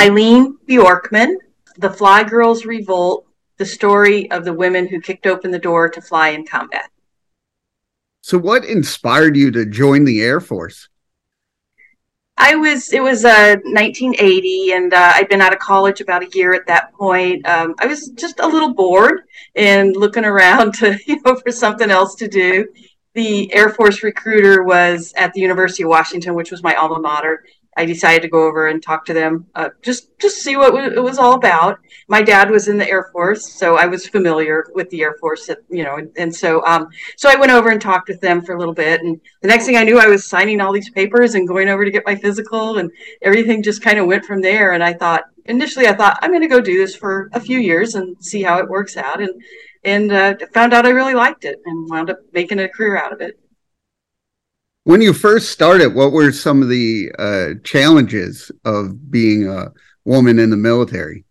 Eileen Bjorkman, The Fly Girls Revolt, the story of the women who kicked open the door to fly in combat. So, what inspired you to join the Air Force? I was, it was uh, 1980, and uh, I'd been out of college about a year at that point. Um, I was just a little bored and looking around to, you know, for something else to do. The Air Force recruiter was at the University of Washington, which was my alma mater. I decided to go over and talk to them, uh, just just see what it was all about. My dad was in the Air Force, so I was familiar with the Air Force, you know, and, and so um, so I went over and talked with them for a little bit, and the next thing I knew, I was signing all these papers and going over to get my physical, and everything just kind of went from there. And I thought initially, I thought I'm going to go do this for a few years and see how it works out, and and uh, found out I really liked it and wound up making a career out of it. When you first started, what were some of the uh, challenges of being a woman in the military?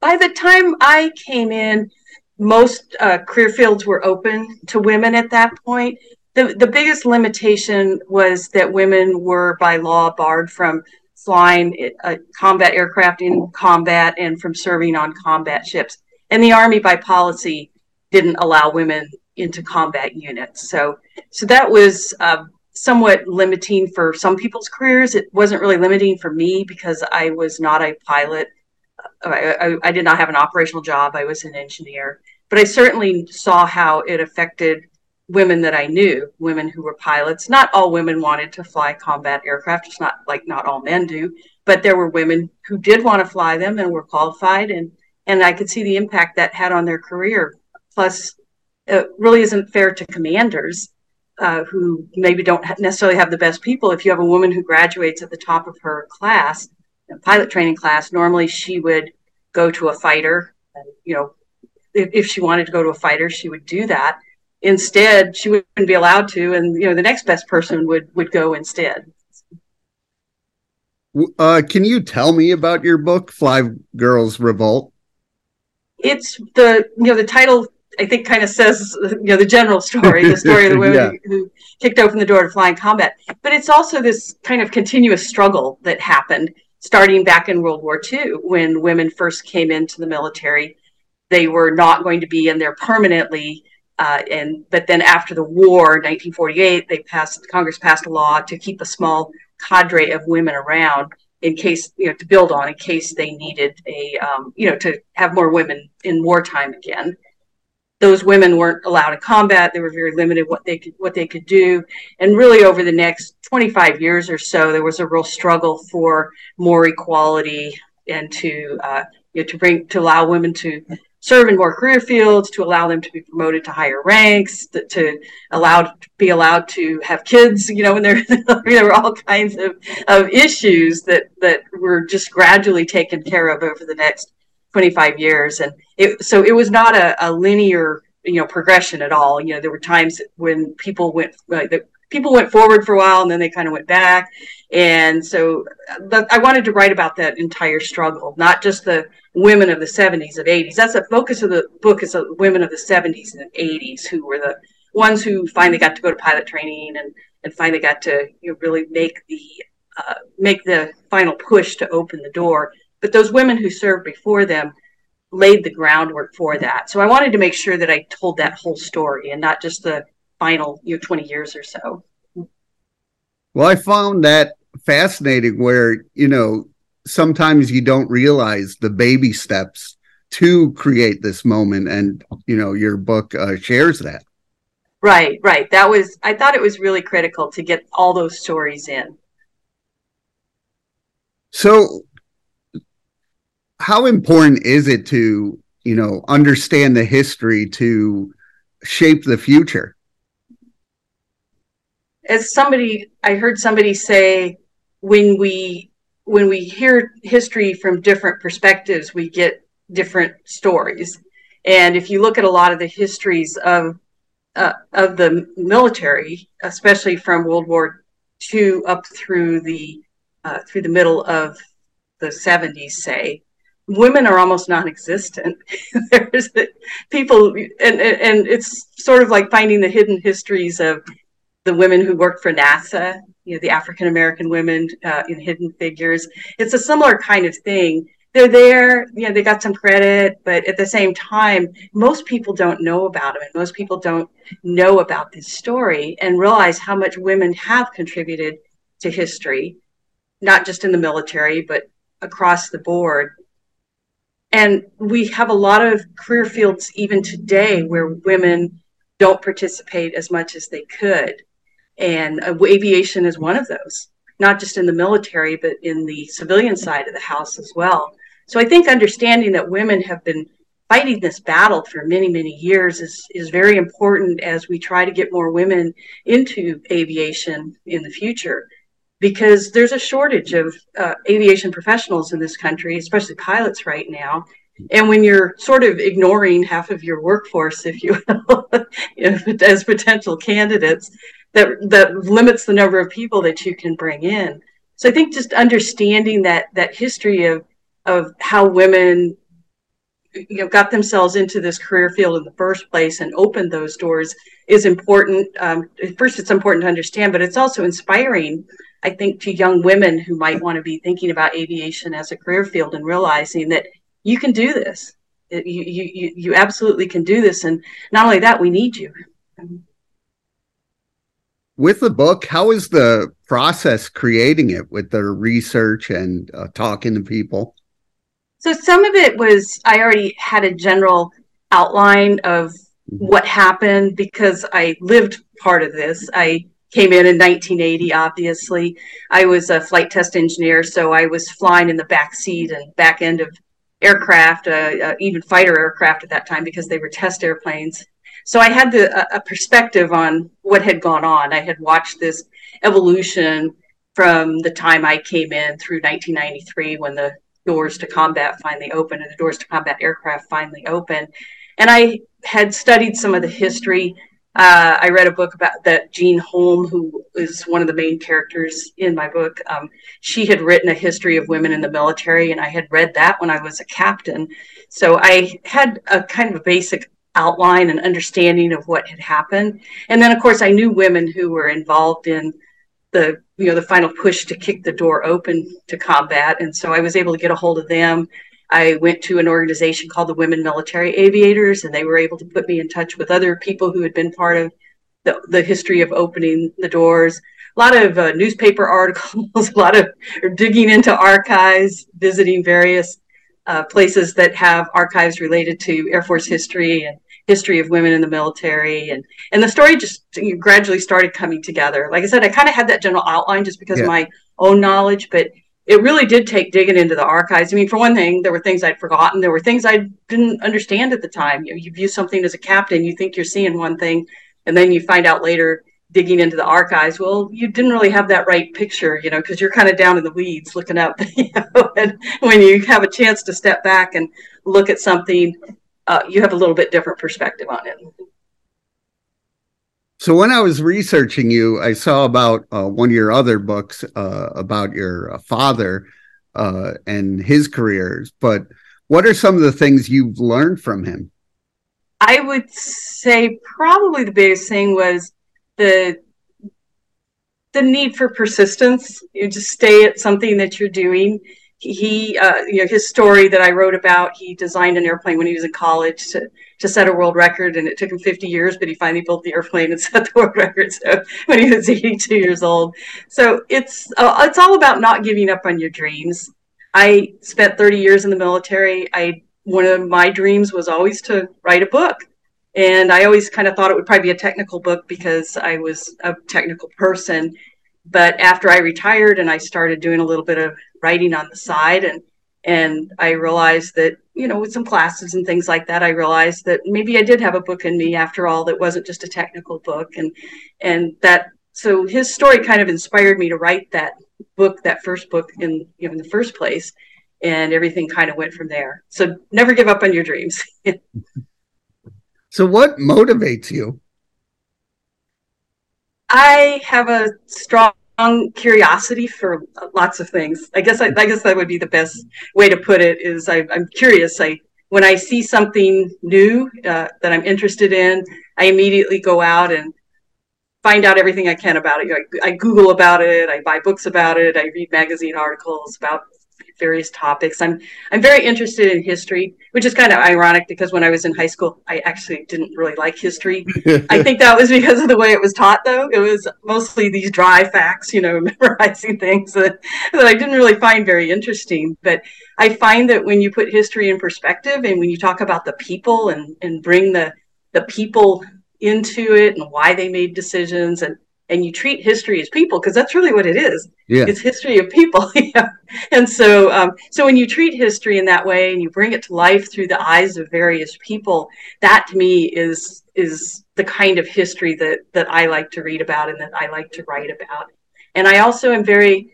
By the time I came in, most uh, career fields were open to women at that point. The, the biggest limitation was that women were by law barred from flying uh, combat aircraft in combat and from serving on combat ships. And the Army, by policy, didn't allow women into combat units. So, so that was uh, somewhat limiting for some people's careers. It wasn't really limiting for me because I was not a pilot. I, I, I, did not have an operational job. I was an engineer, but I certainly saw how it affected women that I knew, women who were pilots. Not all women wanted to fly combat aircraft. It's not like not all men do, but there were women who did want to fly them and were qualified, and and I could see the impact that had on their career. Plus, it really isn't fair to commanders uh, who maybe don't necessarily have the best people. If you have a woman who graduates at the top of her class, pilot training class, normally she would go to a fighter. And, you know, if, if she wanted to go to a fighter, she would do that. Instead, she wouldn't be allowed to, and you know, the next best person would would go instead. Uh, can you tell me about your book, Fly Girls Revolt? It's the you know the title I think kind of says you know the general story, the story of the women yeah. who kicked open the door to flying combat. But it's also this kind of continuous struggle that happened starting back in World War II when women first came into the military. They were not going to be in there permanently, uh, and but then after the war, 1948, they passed Congress passed a law to keep a small cadre of women around in case you know to build on in case they needed a um, you know to have more women in wartime again those women weren't allowed to combat. They were very limited what they could what they could do. And really, over the next 25 years or so, there was a real struggle for more equality and to uh, you know, to bring to allow women to serve in more career fields, to allow them to be promoted to higher ranks, to, to allow to be allowed to have kids. You know, and there there were all kinds of, of issues that that were just gradually taken care of over the next 25 years and it, so it was not a, a, linear you know progression at all. You know there were times when people went like the people went forward for a while and then they kind of went back. And so i wanted to write about that entire struggle not just the women of the 70s and 80s that's the focus of the book is the women of the 70s and 80s who were the ones who finally got to go to pilot training and and finally got to you know, really make the uh, make the final push to open the door. But those women who served before them laid the groundwork for that. So I wanted to make sure that I told that whole story and not just the final you know 20 years or so. Well, I found that fascinating where, you know, sometimes you don't realize the baby steps to create this moment and, you know, your book uh, shares that. Right, right. That was I thought it was really critical to get all those stories in. So how important is it to you know understand the history to shape the future? As somebody i heard somebody say when we when we hear history from different perspectives we get different stories. And if you look at a lot of the histories of uh, of the military especially from world war ii up through the uh, through the middle of the 70s say women are almost non-existent. There's people, and, and it's sort of like finding the hidden histories of the women who worked for NASA you know the African American women uh, in Hidden Figures. It's a similar kind of thing. They're there, you know, they got some credit, but at the same time, most people don't know about them, and most people don't know about this story and realize how much women have contributed to history, not just in the military, but across the board. And we have a lot of career fields even today where women don't participate as much as they could. And uh, aviation is one of those, not just in the military, but in the civilian side of the house as well. So I think understanding that women have been fighting this battle for many, many years is, is very important as we try to get more women into aviation in the future because there's a shortage of uh, aviation professionals in this country, especially pilots right now. And when you're sort of ignoring half of your workforce, if you will, as potential candidates, that that limits the number of people that you can bring in. So I think just understanding that that history of of how women you know got themselves into this career field in the first place and opened those doors is important. Um, first, it's important to understand, but it's also inspiring I think to young women who might want to be thinking about aviation as a career field and realizing that you can do this. You, you, you absolutely can do this. And not only that, we need you. With the book, how is the process creating it with the research and uh, talking to people? So some of it was, I already had a general outline of mm-hmm. what happened because I lived part of this. I came in in 1980 obviously i was a flight test engineer so i was flying in the back seat and back end of aircraft uh, uh, even fighter aircraft at that time because they were test airplanes so i had the, a perspective on what had gone on i had watched this evolution from the time i came in through 1993 when the doors to combat finally opened and the doors to combat aircraft finally opened and i had studied some of the history uh, I read a book about that Jeanne Holm, who is one of the main characters in my book. Um, she had written a history of women in the military, and I had read that when I was a captain. So I had a kind of a basic outline and understanding of what had happened. And then, of course, I knew women who were involved in the you know the final push to kick the door open to combat, and so I was able to get a hold of them I went to an organization called the Women Military Aviators, and they were able to put me in touch with other people who had been part of the, the history of opening the doors. A lot of uh, newspaper articles, a lot of digging into archives, visiting various uh, places that have archives related to Air Force history and history of women in the military and and the story just gradually started coming together like i said i kind of had that general outline just because yeah. of my own knowledge but it really did take digging into the archives. I mean, for one thing, there were things I'd forgotten. There were things I didn't understand at the time. You, know, you view something as a captain, you think you're seeing one thing, and then you find out later digging into the archives. Well, you didn't really have that right picture, you know, because you're kind of down in the weeds looking up. You know, and when you have a chance to step back and look at something, uh, you have a little bit different perspective on it. So when I was researching you, I saw about uh, one of your other books uh, about your uh, father uh, and his careers. But what are some of the things you've learned from him? I would say probably the biggest thing was the the need for persistence. You just stay at something that you're doing. He, uh, you know, his story that I wrote about. He designed an airplane when he was in college to to set a world record, and it took him 50 years, but he finally built the airplane and set the world record. So when he was 82 years old, so it's uh, it's all about not giving up on your dreams. I spent 30 years in the military. I one of my dreams was always to write a book. And I always kind of thought it would probably be a technical book because I was a technical person. But after I retired and I started doing a little bit of writing on the side. And and I realized that you know with some classes and things like that i realized that maybe i did have a book in me after all that wasn't just a technical book. And and that so his story kind of inspired me to write that book that first book in you know in the first place. And everything kind of went from there. So never give up on your dreams. So what motivates you? I have a strong curiosity for lots of things. I guess I, I, guess that would be the best way to put it. Is I, am curious. I when I see something new uh, that I'm interested in, I immediately go out and find out everything I can about it. I, I Google about it. I buy books about it. I read magazine articles about various topics. I'm I'm very interested in history, which is kind of ironic because when I was in high school, I actually didn't really like history. I think that was because of the way it was taught, though. It was mostly these dry facts, you know, memorizing things that, that I didn't really find very interesting. But I find that when you put history in perspective and when you talk about the people and and bring the the people into it and why they made decisions and and you treat history as people because that's really what it is yeah. it's history of people yeah. and so um, so when you treat history in that way and you bring it to life through the eyes of various people that to me is is the kind of history that that i like to read about and that i like to write about and i also am very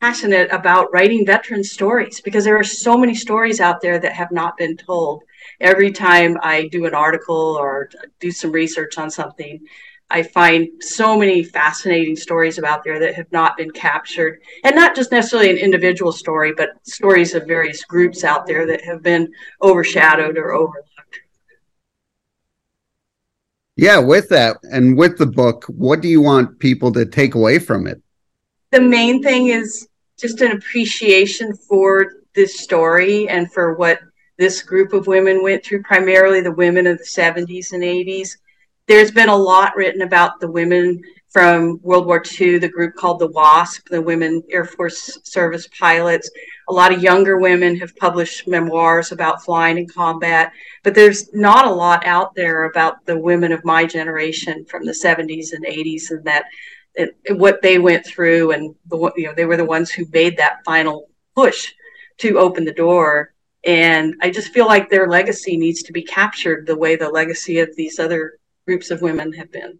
passionate about writing veteran stories because there are so many stories out there that have not been told every time I do an article or do some research on something, I find so many fascinating stories about there that have not been captured, and not just necessarily an individual story, but stories of various groups out there that have been overshadowed or overlooked. Yeah, with that and with the book, what do you want people to take away from it? The main thing is just an appreciation for this story and for what this group of women went through, primarily the women of the 70s and 80s. There's been a lot written about the women from World War II, the group called the WASP, the Women Air Force Service Pilots. A lot of younger women have published memoirs about flying in combat, but there's not a lot out there about the women of my generation from the 70s and 80s and that and what they went through and the you know they were the ones who made that final push to open the door and I just feel like their legacy needs to be captured the way the legacy of these other groups of women have been.